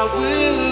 I will